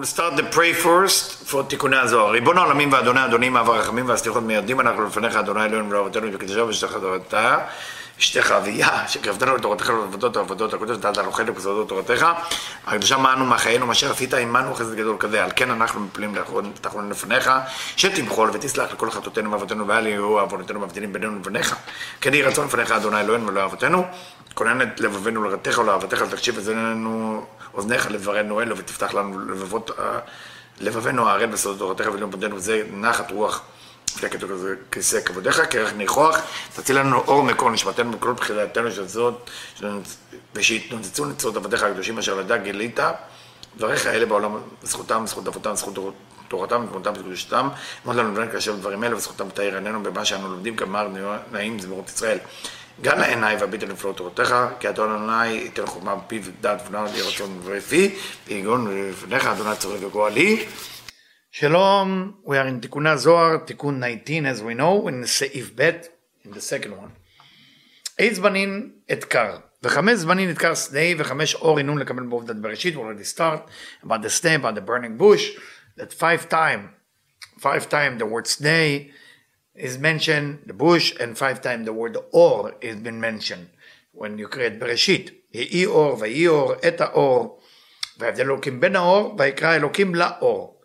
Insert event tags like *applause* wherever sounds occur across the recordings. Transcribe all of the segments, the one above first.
we'll start the pray first for תיקוני הזוהר. ריבון העולמים ואדוני אדונים, אב הרחמים והסליחות מיידים אנחנו לפניך, אדוני אלוהינו ולאבותינו וקדשו ושתך תורתה. אשתך אביה, שקרבתנו לתורתך ולעבודות העבודות הקודש, לנו חלק בסודות תורתך, הקדושה מענו מחיינו, מה אשר עמנו חסד גדול כזה, על כן אנחנו מפלים תחלון לפניך, שתמחול ותסלח לכל חטאותינו ואבותינו ואל יהיו עוונותינו מבדילים בינינו לבניך, כן יהי רצון לפניך אדוני אלוהינו ולא אבותינו, כונן את לבבינו לרתך ולאהבתך, תקשיב אזנינו אוזניך לדברנו אלו ותפתח לנו לבבות, לבבינו הערל בסודות תורתך ולא בדנו וזה נחת רוח. כזה כיסא כבודיך, כרך ניחוח, תציל לנו אור מקור נשמתנו בכל בחילתנו של זאת, ושיתנוצצו נצרות עבדיך הקדושים אשר לדע גילית, דבריך אלה בעולם, זכותם, זכות אבותם, זכות תורתם ותמותם וקדושתם, אמרת לנו דברים כאשר דברים אלה, וזכותם תאיר עינינו במה שאנו לומדים כמר נעים זמירות ישראל. גם לעיניי והביט על נפלאות תורתך, כי אדון אדוני ייתן חוכמה בפיו ודעת ונער יהי רצון ופי, ויגון לפניך אדוני צורך וגואלי. Shalom, we are in Tikkun HaZohar, Tikkun 19 as we know, in Seif Bet, in the second one. eight זמנין אתקר, וחמש זמנין אתקר שדה, וחמש אור עינון לקבל בעובדת בראשית, already start, about the sne, about the burning bush, that five time, five time the word sne is mentioned, the bush, and five time the word or is been mentioned, when you create בראשית, יהי אור ויהי אור את האור, והבדל אלוקים בין האור, ויקרא אלוקים לאור.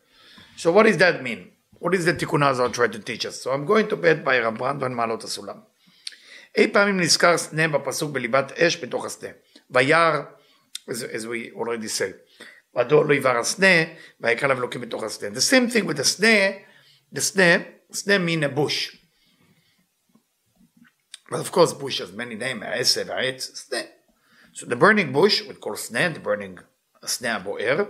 So what does that mean? What is the Tikkun Hazar trying to teach us? So I'm going to bed by רמב"ן ומעלות הסולם. אי פעמים נזכר סנה בפסוק בליבת אש בתוך הסנה. וירא, as, as we already said, ועדו לא יבר הסנה, ויקרא להם אלוקים בתוך הסנה. The same thing with the snare, the snare, snare mean a bush. But of course bush has many names, העשב, העץ, snare. So the burning bush, we call snare, the burning snare הבוער,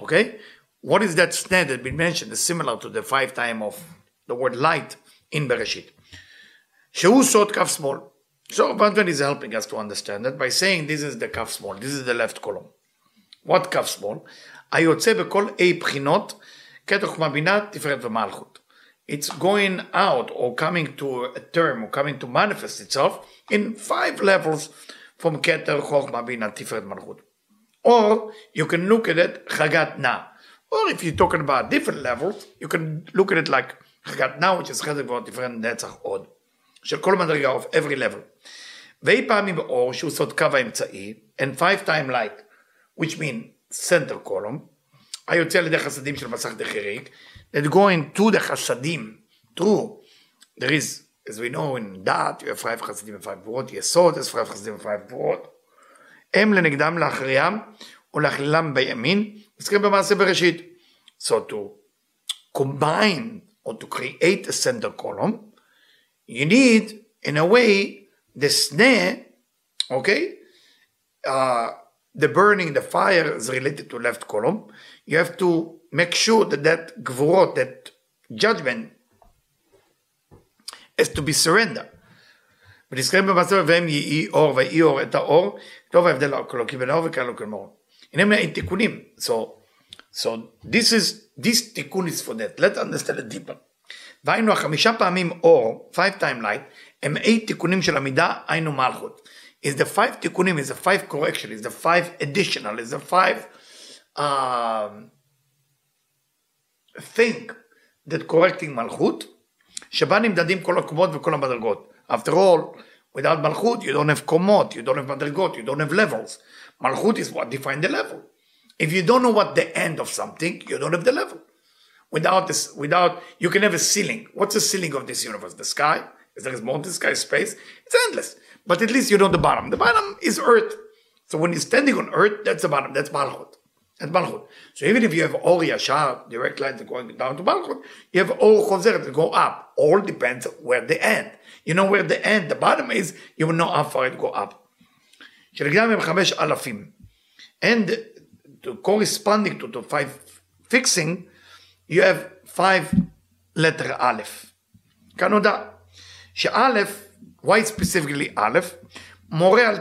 okay? What is that stand that been mentioned? Is similar to the five time of the word light in Bereshit. Shehu sot kaf small. So Bantwan is helping us to understand that by saying this is the kaf small, this is the left column. What kaf small? היוצא בכל A בחינות, קטע חוכמה בינה, תפארת ומלכות. It's going out or coming to a term or coming to manifest itself in five levels from Keter, Chochma, Bina, Tiferet, Malchut. Or you can look at it, Chagat Na. Or if you're talking about different levels, you can look at it like now, which is חלק ועוד different נצח עוד, של כל מדרגה of every level. ואי פעמים באור שהוא סוד קו האמצעי, and five time light, which mean center column, היוצא על ידי חסדים של מסכת החריק, that going to the חסדים, true, there is, as we know in that you have five חסדים and five yes so as five חסדים and five גבורות, הם לנגדם לאחריהם ולהכלילם בימין, נזכרים במעשה בראשית. So to combine or to create a center column, you need in a way the Sneh, okay, uh, the burning, the fire is related to left column. You have to make sure that that gvorot, that judgment, is to be surrendered. ונזכרים במעשה והם יהי אור ויהי אור את האור, טוב ההבדל הקולוקי בין האור וכאלו כלמור. הנה הם תיקונים. So, so this is, this תיקון is for that. Let's understand it deeper. והיינו החמישה פעמים אור, five time light, הם אי תיקונים של המידה, היינו מלכות. is the five תיקונים, is the five correction, is the five additional, is the five um, thing that correcting מלכות, שבה נמדדים כל הקומות וכל המדרגות. After all, without מלכות you don't have קומות, you don't have מדרגות, you don't have levels. Malchut is what defines the level. If you don't know what the end of something, you don't have the level. Without this, without, you can have a ceiling. What's the ceiling of this universe? The sky? Is there is more than sky, space? It's endless. But at least you know the bottom. The bottom is earth. So when you're standing on earth, that's the bottom. That's Malchut. That's Malchut. So even if you have Or Yashar, direct lines going down to Malchut, you have Or Chozer that go up. All depends where the end. You know where the end, the bottom is, you will know how far it go up. שנגדם הם חמש אלפים. And to corresponding to the five fixing, you have five letter א'. כאן נודע שא', why specifically א', מורה על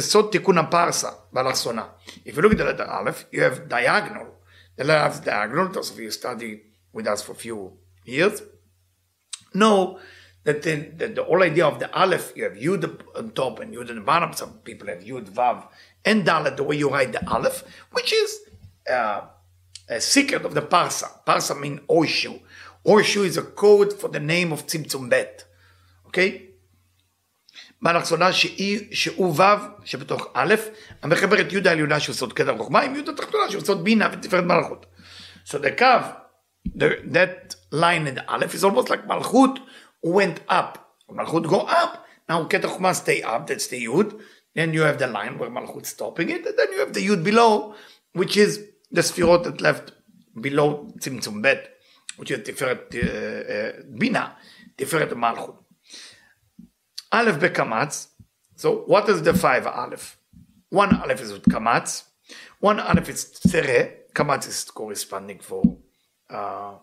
סוד תיקון הפרסה באלכסונה. If you look at the letter א', you have diagonal. The letter has diagonal, those of you study with us for a few years, know that the, the, the, whole idea of the Aleph, you have Yud on top and Yud on the bottom. Some people have Yud, Vav, and Dalet, the way you write the Aleph, which is uh, a secret of the parsa. Parsa means Oishu. Oishu is a code for the name of צמצום ב', אוקיי? באלכסונה שהוא ו' שבתוך א', המחבר את י' העליונה שהוא סוד קטע חוכמה עם י' התחתונה שהוא סוד בינה ותפארת מלכות. So the קו, that line in א' is almost like מלכות went up. מלכות go up, now קטע חוכמה stay up, that's the י', then you have the line where מלכות stopping it, and then you have the י' below, which is the ספירות that left below צמצום ב', which is תפארת uh, uh, בינה, תפארת מלכות. Aleph bekamatz. So what is the five Aleph? One Aleph is with kamatz. One Aleph is tzere. Kamatz is corresponding for uh, uh,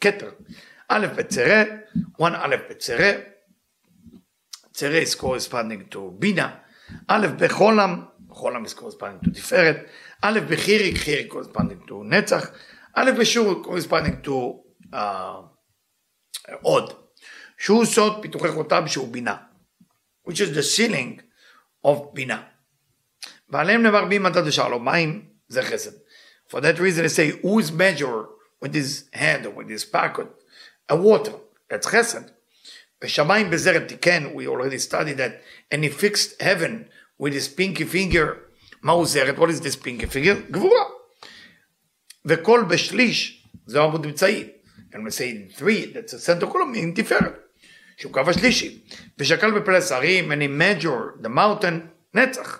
keter. Aleph betzere. One Aleph betzere. Tzere is corresponding to bina. Aleph becholam. Cholam is corresponding to tiferet. Aleph bechirik. Chirik corresponding to netzach. Aleph beshur corresponding to uh, od. שהוא סוד פיתוחי חוטב שהוא בינה, which is the ceiling of בינה. ועליהם נאמר בי מדד ושלום, מים זה חסד. For that reason they say, who is measure with his hand or with his pocket a water, that's חסד. ושמיים בזרת תיקן, we already studied that, and he fixed heaven with his pinky finger, מהו זרת? What is this pinky finger? גבורה. וכל בשליש, זה עמוד אמצעי. And we say three, that's a center column, in תפארת. שהוא קו השלישי, ושקל בפלס הרים, he measured the mountain, נצח.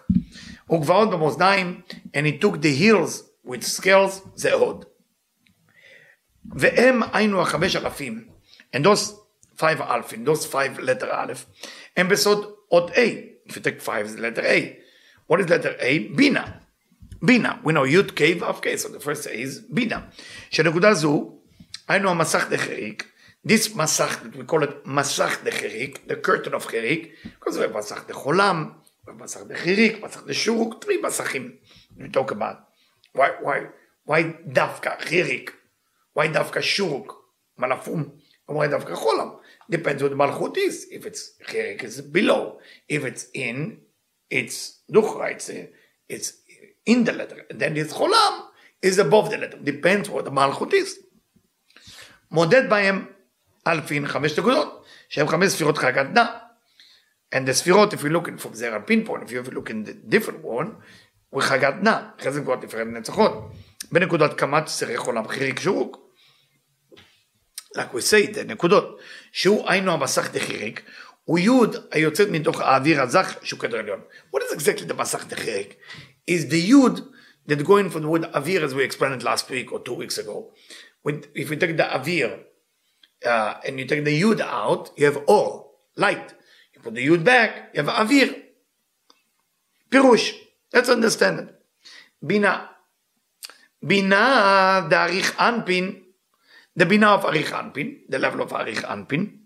וגבעות במאזניים, and he took the hills with scales, זה עוד. והם היינו החמש אלפים, and those five אלפים, those five letter א', הם בסוד אות A, if you take five זה letter A. What is letter A? בינה. בינה. We know י' K ו' K, so the first A is בינה. שנקודה זו, היינו המסך דחריק, This Masach, we call it Masach de Chirik, the curtain of Chirik, because we have Masach de Cholam, we have Masach de Chirik, Masach de Shuruk, three Masachim we talk about. Why, why, why Dafka Chirik? Why Dafka Shuruk? Malafum? Why Dafka Cholam? Depends what Malchut is. If it's Chirik, it's below. If it's in, it's Duchra, it's, it's in the letter. And then it's Cholam, is above the letter. Depends what the Malchut is. Modet Bayem אלפין חמש נקודות, שהם חמש ספירות חג עדנה. And the ספירות, if you look from there על pinpoint, if you look in the different one, הוא חג עדנה, אחרי זה כבר תפארת נצחות. בנקודות קמת סרי חולם חיריק שורוק. like we say, the נקודות, שהוא היינו המסך דחיריק, הוא יוד היוצאת מתוך האוויר הזך שהוא כתר עליון. What is exactly the מסך דחיריק? is the yud that going from the word avir as we explained it last week or two weeks ago. When, if we take the avir uh, and you take the yud out, you have or, light. You put the yud back, you have avir. Pirush. Let's understand it. Bina. Bina, the Arich Anpin, the Bina of Arich Anpin, the level of Arich Anpin,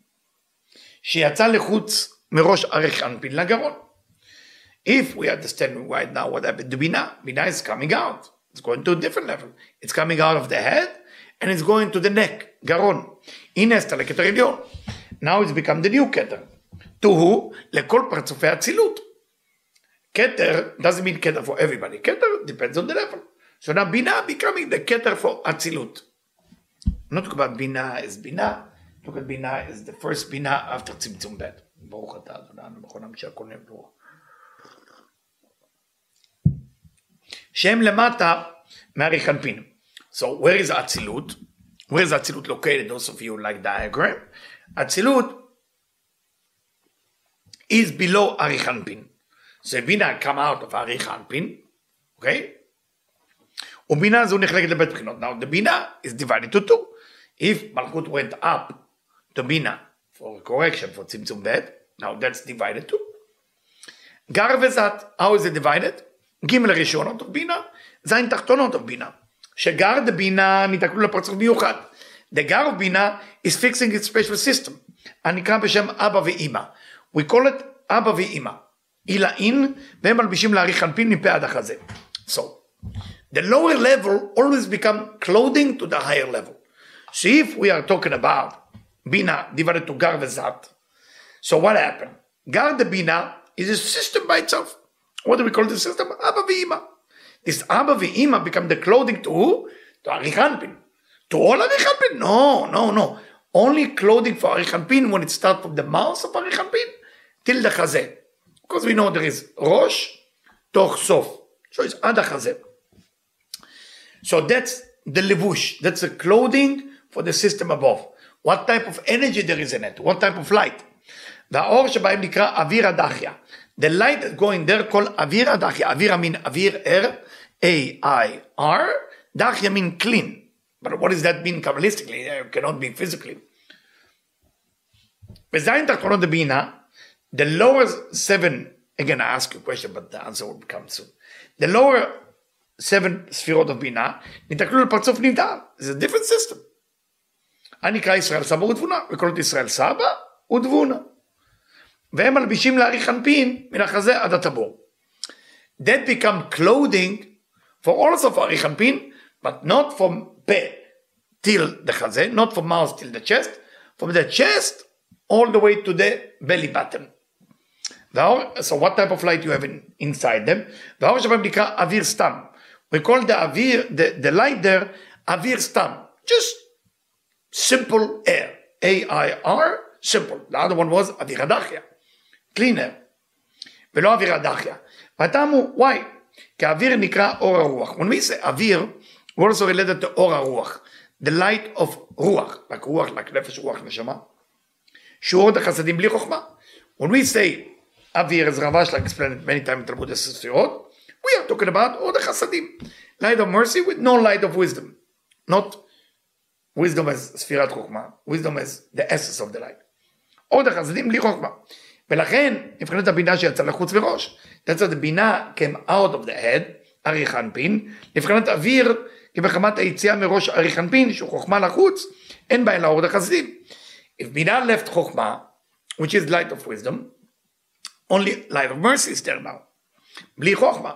שיצא לחוץ מראש אריך אנפין לגרון. If we understand right now what happened to Bina, Bina is coming out. It's going to a different level. It's coming out of the head and it's going to the neck, גרון. הנה עשתה לכתר עליון. Now it's become the new כתר. To who? לכל פרצופי אצילות. כתר doesn't mean כתר for everybody. כתר depends on the level. So now בינה becoming the כתר for אצילות. not talk about בינה as בינה, look at בינה as the first בינה after צמצום ב'. ברוך אתה אדוני מכונם שהכל נברוך. שהם למטה מהריחנפין. So where is אצילות? Where is אצילות located? Those of you like diagram. אצילות is below אריחנפין. So בינה come out of אריחנפין, okay? ובינה זו נחלקת לבית בחינות. Now the בינה is divided to two. If מלכות went up to בינה for correction, for צמצום ב', now that's divided to. גר וזת, how is it divided? ג' ראשונות of בינה, ז' תחתונות of בינה. שגר דבינה נתקלו לפרצוף מיוחד. The גר of בינה is fixing its special system, הנקרא בשם אבא ואימא. We call it אבא ואימא. עילאין, והם מלבישים להאריך אנפין מפה עד החזה. So, the lower level always become clothing to the higher level. So if we are talking about Bina divided to Gar וזת, so what happened? Gar the Bina is a system by itself. What do we call the system? Abba v'ima. This Abba Ve'ima become the clothing to who? To Arichanpin. To all Arichanpin? No, no, no. Only clothing for Arichanpin when it starts from the mouth of Arichanpin till the Chazeh. Because we know there is Rosh, Toch, Sof. So it's Ad HaChazeh. So that's the levush. That's the clothing for the system above. What type of energy there is in it? What type of light? והאור שבהם נקרא אוויר הדחיה. The light that going there called אוויר הדחיה. אוויר mean אוויר air, A-I-R. דחיה mean clean. But what does that mean Kabbalistically? It cannot be physically. בזין תחתונות דבינה, the lower seven, again I ask you a question but the answer will come soon. The lower seven ספירות of בינה, נתקלו לפרצוף נבדל. It's a different system. הנקרא ישראל סבא ותבונה, וקוראים ישראל סבא ותבונה. והם מלבישים לארי חנפין מן החזה עד הטבור. That become clothing for also for Arichanpin, but not from Pe till the Chazeh, not from mouth till the chest, from the chest all the way to the belly button. so what type of light you have in, inside them? Avir Stam. We call the avir, the, the light there, avir stam. Just simple air. A-I-R, simple. The other one was avir adachia. Clean air. ולא אוויר הדחיה. why? כי האוויר נקרא אור הרוח. We say אוויר, also related to אור הרוח. The light of רוח. like רוח, like נפש רוח נשמה. שהוא אור החסדים בלי חוכמה. We say אוויר, as רבש explained many times in תלמוד הספירות, we are talking about אור החסדים. light of mercy with no light of wisdom. not wisdom as ספירת חוכמה. wisdom as the essence of the light. אור החסדים בלי חוכמה. ולכן מבחינת הבינה שיצא לחוץ וראש, יצא הבינה came out of the head, ארי חנפין, מבחינת אוויר כמחמת היציאה מראש ארי חנפין, שהוא חוכמה לחוץ, אין בה אלא אור החסדים. If בינה left חוכמה, which is light of wisdom, only light of mercy is there now. בלי חוכמה.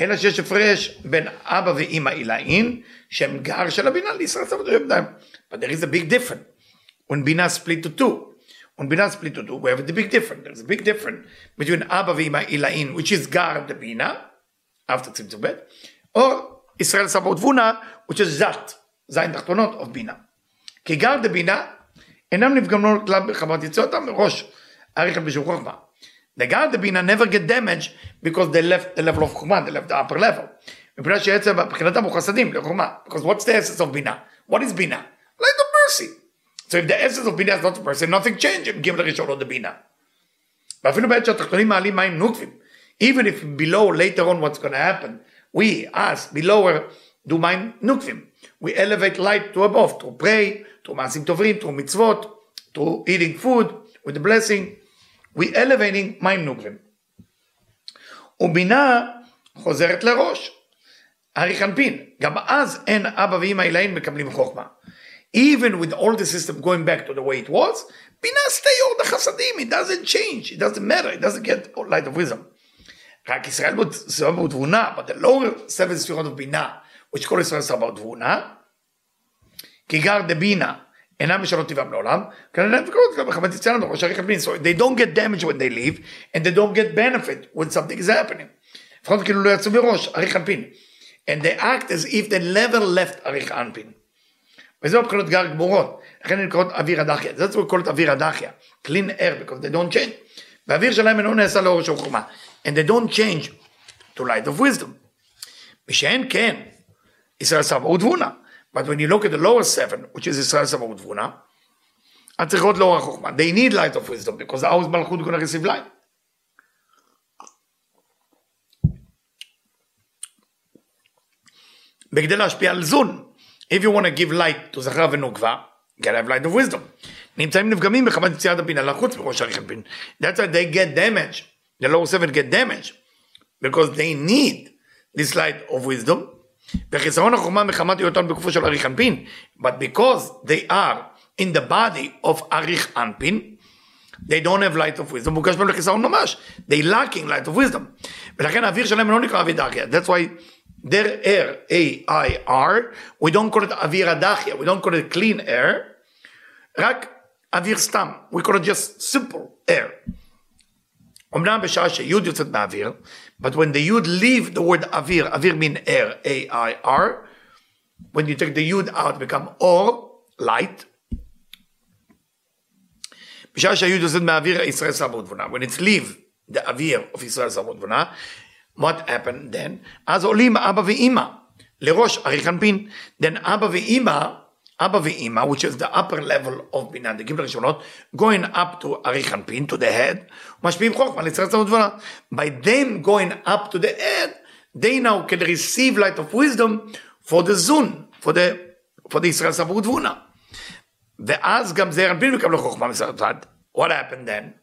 אלא שיש הפרש בין אבא ואימא עילאין, שהם גר של הבינה לישראל סבא יומדם. But there is a big difference. When בינה split to two. When בינה split to two, we have a big difference. There's a big difference between אבא ואימא עילאין, which is גר the בינה, after צמצום ב', or ישראל סבא ותבונה, which is זת, זין תחתונות of בינה. כי גר דבינה, אינם נפגמנו כלל בחמת יציאותם מראש, אריכת בשום חוכמה. The God the Bina never get damaged because they left the level of Chumah, they left the upper level. מבחינת שיצא מבחינתם הוא חסדים לחוכמה. Because what's the essence of בינה? What is בינה? Light of mercy. So if the essence of בינה is not mercy, nothing change אם גימל ראשון או דבינה. ואפילו בעת שהתחתונים מעלים מים נוקבים, even if below later on what's going to happen, we, us, below do מים נוקבים. We elevate light to above, to pray, to מעשים טובים, to מצוות, to eating food, with the blessing. we elevating מים נוגבים. ובינה חוזרת לראש. ארי חנפין, גם אז אין אבא ואמא עילאים מקבלים חוכמה. Even with all the system going back to the way it was, בינה stay all the חסדים, it doesn't change, it doesn't matter, it doesn't get light of wisdom. רק ישראל סבבה ותבונה, but the lower seven ספירות of בינה, which כל ישראל סבבה ותבונה, כי גר דבינה, אינם משנות טבעם לעולם, כנראה וקורות גם בחמת יציאה לנו, ראש חנפין, so they don't get damage when they leave, and they don't get benefit when something is happening. לפחות כאילו לא יצאו מראש, ארי חנפין. And they act as if they never left ארי חנפין. וזהו מבחינות גר גמורות, לכן הן נקראות אוויר הדחיה, זה לקרוא את אוויר הדחיה, clean air, because they don't change. והאוויר שלהם אינו נעשה לאור של חוכמה, and they don't change to light of wisdom. ושאין כן, ישראל סבא ותבונה. But when you look at the lower seven, which is ישראל סבא ותבונה, אז צריך לראות לאור החוכמה. They need light of wisdom, because the house מלכות gonna receive light. בכדי להשפיע על זון, if you want to give light to זכר ונוקבה, you gotta have light of wisdom. נמצאים נפגמים בחמת יציאת הבינה לחוץ מראש הליך הפין. That's why they get damaged. The lower seven get damaged. Because they need this light of wisdom. וחיסרון החוכמה מחמת היותן בגופו של אריך אנפין. But because they are in the body of אריך אנפין, they don't have light of wisdom, מוגש בהם לחיסרון ממש. They lacking light of wisdom. ולכן האוויר שלהם לא נקרא אוויר דחיה. That's why their air, A-I-R, we don't call it אוויר הדחיה, we don't call it clean air, רק אוויר סתם. We call it just simple air. אמנם בשעה שיוד יוצאת מהאוויר, but when the יוד leave the word אוויר, אוויר mean air, A-I-R, when you take the יוד out, become אור, light. בשעה שהיוד יוצאת מהאוויר, ישראל שמו תבונה. When it's leave the אוויר of ישראל שמו תבונה, what happened then? אז עולים אבא ואימא לראש אריך אנפין. then אבא ואימא Abba ve'ima, which is the upper level of Binah, the Gimel Rishonot, going up to Arich Anpin, to the head, משפיעים חוכמה ליצירת ודברה. By them going up to the head, they now can receive light of wisdom for the zun, for the, for the ישראל סבור ותבונה. ואז גם זעיר אנפין מקבלו חוכמה מצד אחד. What happened then?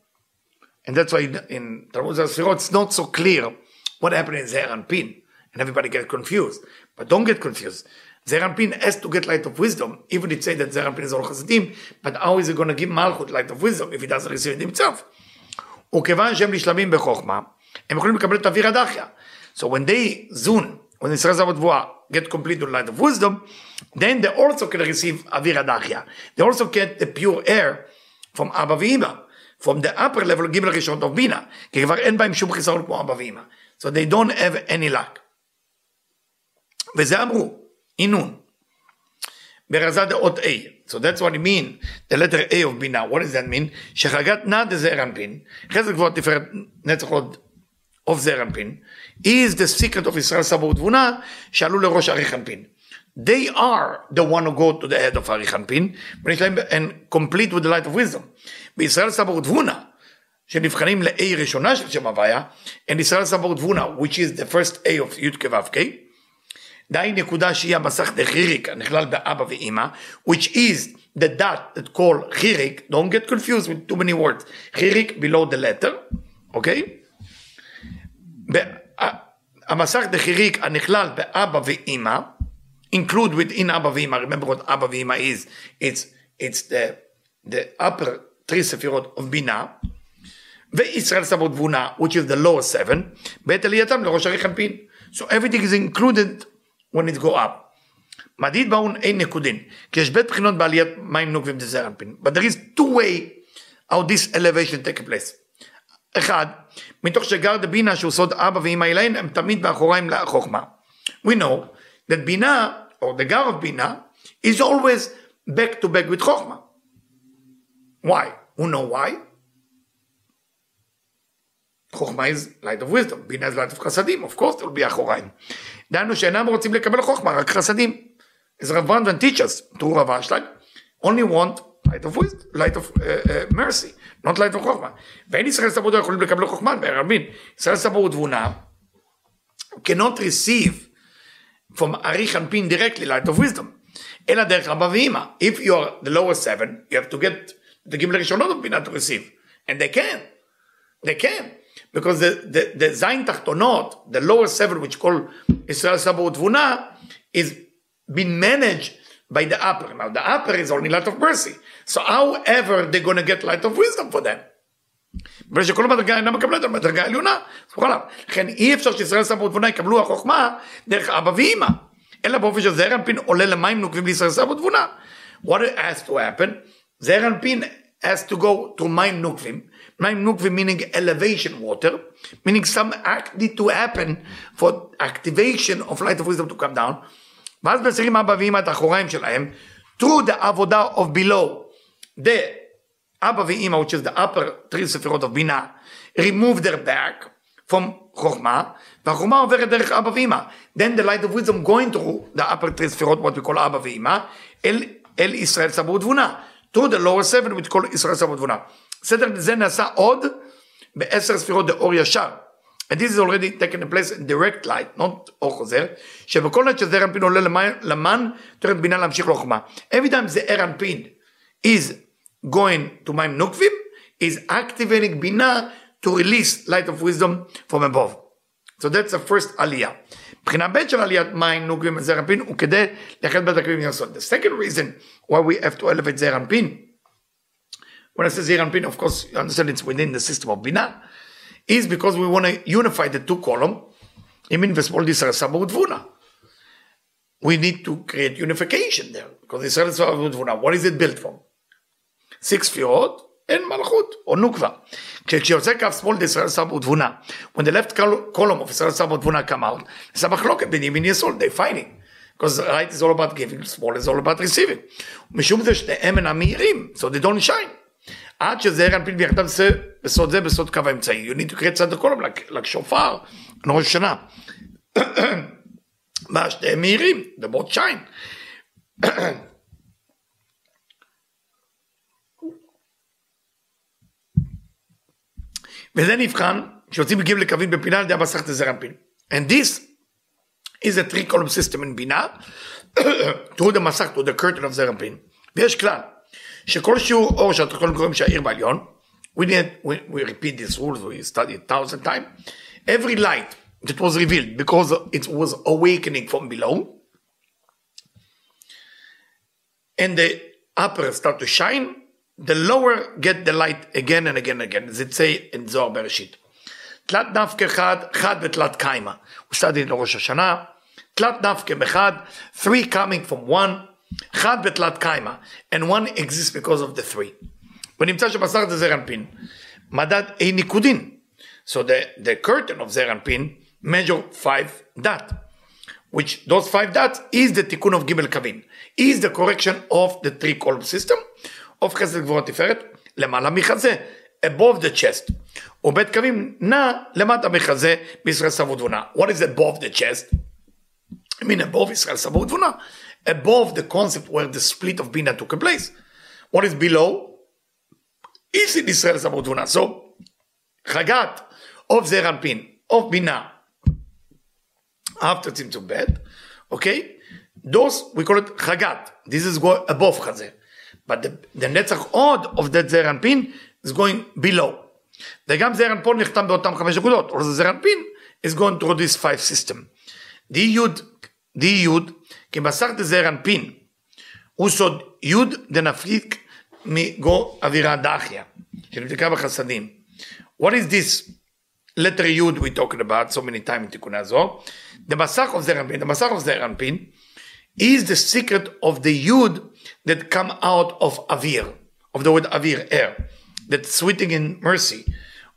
And that's why in Talmud Sefirot it's not so clear what happened in Zeir Anpin. And everybody gets confused. But don't get confused. Zerampin has to get light of wisdom, even if it say that Zerampin is all Chassidim, but how is he going to give Malchut light of wisdom if he doesn't receive it himself? וכיוון שהם נשלמים בחוכמה, הם יכולים לקבל את אוויר הדחיה. So when they zun, when ישראל זבת גבוהה, get complete with light of wisdom, then they also can receive אוויר הדחיה. They also get the pure air from אבא ואמא. From the upper level, גימל ראשון of בינה. כי כבר אין בהם שום חיסרון כמו אבא ואמא. So they don't have any luck. וזה אמרו. Inun. ברזה דעות A. So that's what it mean, the letter A of בינה. What does that mean? שחגת נא דזער אנפין, חסד גבוהה תפארת נצח עוד of זער אנפין, is the secret of ישראל סבור ותבונה, שעלו לראש אריך אנפין. They are the one who go to the head of אריך אנפין, ויש להם, and complete with the light of wisdom. בישראל סבור ותבונה, שנבחנים ל-A ראשונה של שם הוויה, and ישראל סבור ותבונה, which is the first A of י' כו' די נקודה שהיא המסך דחיריק הנכלל באבא ואימא, which is the dot that call חיריק, don't get confused with too many words, חיריק below the letter, אוקיי? המסך דחיריק הנכלל באבא ואימא, include within אבא ואימא, remember what אבא ואימא is, it's, it's the, the upper three ספירות of בינה, וישראל סבור תבונה, which is the lower seven, בעת עלייתם לראש עריך אנפין. So everything is included when it go up. מדיד באון אין נקודין, כי יש בית בחינות בעליית מים נוקבים דזר אנפין. But there is two way how this elevation take place. אחד, מתוך שגר דבינה שהוא סוד אבא ואמא אליהן, הם תמיד באחוריים לחוכמה. We know that בינה, or the gar of בינה, is always back to back with חוכמה. Why? Who know why? חוכמה is light of wisdom, בינה is light of חסדים, of course there will be אחוריים. דהיינו שאינם רוצים לקבל חוכמה, רק חסדים. As Rav Brandwein teaches, through Rav Ashlag, only want light of wisdom, light of uh, uh, mercy, not light of חוכמה. ואין ישראל סבור יכולים לקבל חוכמה, בערבין. ישראל סבור ותבונה, cannot receive from אריך אנפין directly light of wisdom, אלא דרך אבא ואמא. If you are the lower seven, you have to get the גימל הראשונות of בינה to receive. And they can. They can because the, the, the Zain Tachtonot, the lower seven, which called Israel Sabu Tvuna, is being managed by the upper. Now, the upper is only light of mercy. So, however, they're going to get light of wisdom for them. בגלל שכל המדרגה אינה מקבלת המדרגה העליונה, סמוך עליו. לכן אי אפשר שישראל סבו ותבונה יקבלו החוכמה דרך אבא ואמא, אלא באופן שזעיר אנפין עולה למים נוקבים לישראל סבו ותבונה. What has to happen? זעיר אנפין has to go to מים נוקבים, מים נוקבים meaning elevation water, meaning some act need to happen for activation of light of wisdom to come down, ואז מסירים אבא ואמא את האחוריים שלהם, through the עבודה of below, the אבא ואמא, which is the upper three ספירות of בינה, remove their back from חוכמה, והחוכמה עוברת דרך אבא ואמא. Then the light of wisdom going through the upper three ספירות, what we call אבא ואמא, אל, אל ישראל סבור תבונה. to the lower seven, which call ישראל סבור תבונה. סדר זה נעשה עוד בעשר ספירות דאור ישר. And this is already taken place in direct light, not אור חוזר, שבכל עת שזעיר אנפין עולה למן, תורת בינה להמשיך לחוכמה. Every time זעיר אנפין is going to מים נוקבים, is activating בינה to release light of wisdom from above. So that's the first aliyah. The second reason why we have to elevate Zeranpin, when I say Zeranpin, of course, you understand it's within the system of Bina, is because we want to unify the two column. Imin Vespol Israel Saba Udvuna. We need to create unification there. Because Israel Saba Udvuna, what is it built from? Six Fiorot and Malchut, or Nukva. כשיוצא קו שמאל זה ישראל שר ותבונה. When the left column of ישראל שר ותבונה come out, יש מחלוקת בין ימין יסוד, they fighting. Because right is all about giving, small is all about receiving. משום זה שניהם אינם מהירים, so they don't shine. עד שזה אנפין ביחדיו זה בסוד זה, בסוד קו האמצעי. You need to create צד הקולום, לשופר, לראש השנה. מה שניהם מהירים, the both shine. *clears throat* וזה נבחן כשיוצאים מגיעים לקווים בפינה על ידי המסכת זר אנפין. And this is a three column system in בינה, through the מסך, through the curtain of זר אנפין. ויש כלל, שכל שיעור אור שאתה יכול קוראים שהעיר בעליון, we, need, we, we repeat these rules, we study it thousand times, every light that was revealed because it was awakening from below, and the upper start to shine, the lower get the light again and again and again, as it say in זוהר בראשית. תלת נפקא אחד, חד ותלת קיימא. We studied לראש השנה. תלת נפקא אחד, three coming from one, חד ותלת קיימא. And one exists because of the three. ונמצא שבשר זה זר אנפין. מדד A ניקודין. So the, the curtain of זר אנפין measure five dot. Which those five dots is the תיקון of גימל קווין. is the correction of the three column system. of חסד גבורת תפארת, למעלה מחזה, above the chest. ובית קווים נע למטה מחזה בישראל סבו תבונה. What is above the chest? I mean above ישראל סבו תבונה. above the concept where the split of בינה took place. What is below? is in ישראל סבו תבונה. So, חגת of זעיר אנפין, of בינה, after צמצום ב', אוקיי? those, we call it חגת. This is go above חזה. but the, the נצח עוד of that זעיר אנפין is going below. וגם זעיר אנפון נחתם באותם חמש נקודות, or the זעיר אנפין is going through this five system. די יוד, די יוד, כי מסך דזעיר אנפין, הוא סוד יוד דנפליק מגו אווירה דחיה, שנבדקה בחסדים. What is this letter יוד we talking about so many times in תיקוני הזוהר? The מסך of זעיר אנפין, the מסך of זעיר אנפין, is the secret of the yud that come out of avir, of the word avir, air, that's sweeting in mercy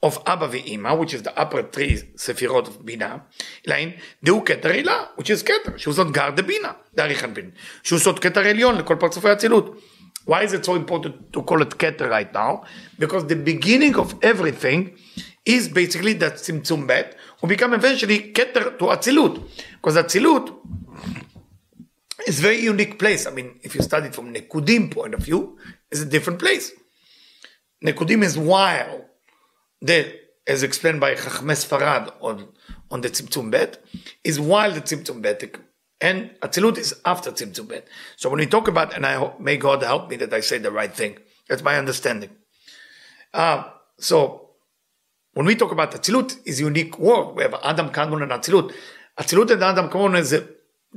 of Abba ve'ima, which is the upper three sefirot of bina, line, דהו כתר הילה, which is כתר, שהוא זאת גר דבינה, דאריך אנפין, שהוא זאת כתר עליון לכל פרצופי האצילות. Why is it so important to call it keter right now? Because the beginning of everything is basically that tzimtzum bet, who become eventually keter to Atzilut. Because Atzilut a very unique place. I mean, if you study from Nekudim point of view, it's a different place. Nekudim is while the, as explained by Chachmes Farad on, on the Tzimtzum Bet, is while the Tzimtzum Bet, and Atzilut is after Tzimtzum Bet. So when we talk about, and I hope, may God help me that I say the right thing. That's my understanding. Uh, so when we talk about Atzilut, is unique world. We have Adam Kadmon and Atzilut. Atzilut and Adam Kadmon is a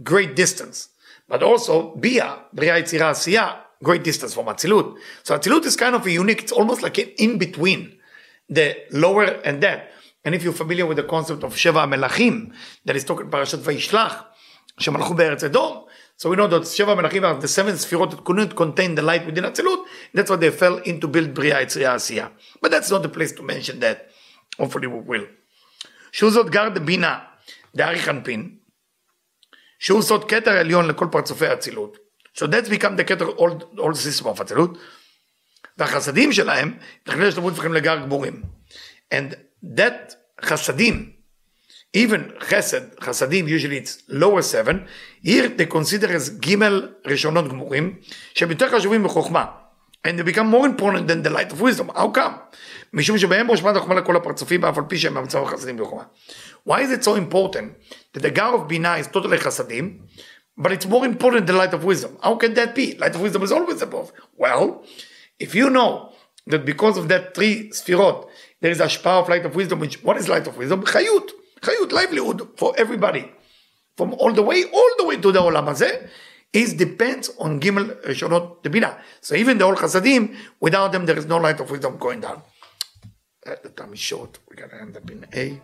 great distance. But also, Bia, Bria Yitzira Asiya, great distance from Atzilut. So Atzilut is kind of a unique, it's almost like an in between the lower and that. And if you're familiar with the concept of Sheva Melachim, that is talking Parashat vaishlach, shemalachu Be'eretz Edom, so we know that Sheva Melachim are the seven Sefirot that couldn't contain the light within Atzilut, that's why they fell into build Bria Yitzira Asiya. But that's not the place to mention that. Hopefully we will. Shuzot Gar Bina, the Arichanpin, שהוא סוד כתר עליון לכל פרצופי האצילות. So that's become the כתר all, system of אצילות. והחסדים שלהם, תכנן השלמות הופכים לגר גמורים. And that חסדים, even חסד, חסדים, usually it's lower seven, here they consider as גימל ראשונות גמורים, שהם יותר חשובים מחוכמה. And they become more important than the light of wisdom. How come? משום שבהם ראש מעט החוכמה לכל הפרצופים, אף על פי שהם במצב החסדים בחוכמה. Why is it so important that the Gar of Bina is totally chasadim, but it's more important than light of wisdom? How can that be? Light of wisdom is always above. Well, if you know that because of that three sfirot, there is a ashpah of light of wisdom, which, what is light of wisdom? Chayut. Chayut, livelihood for everybody. From all the way, all the way to the olam hazeh, is depends on Gimel Rishonot the Bina. So even the old Chasadim, without them, there is no light of wisdom going down. Uh, the time is short. We're going to end up in A.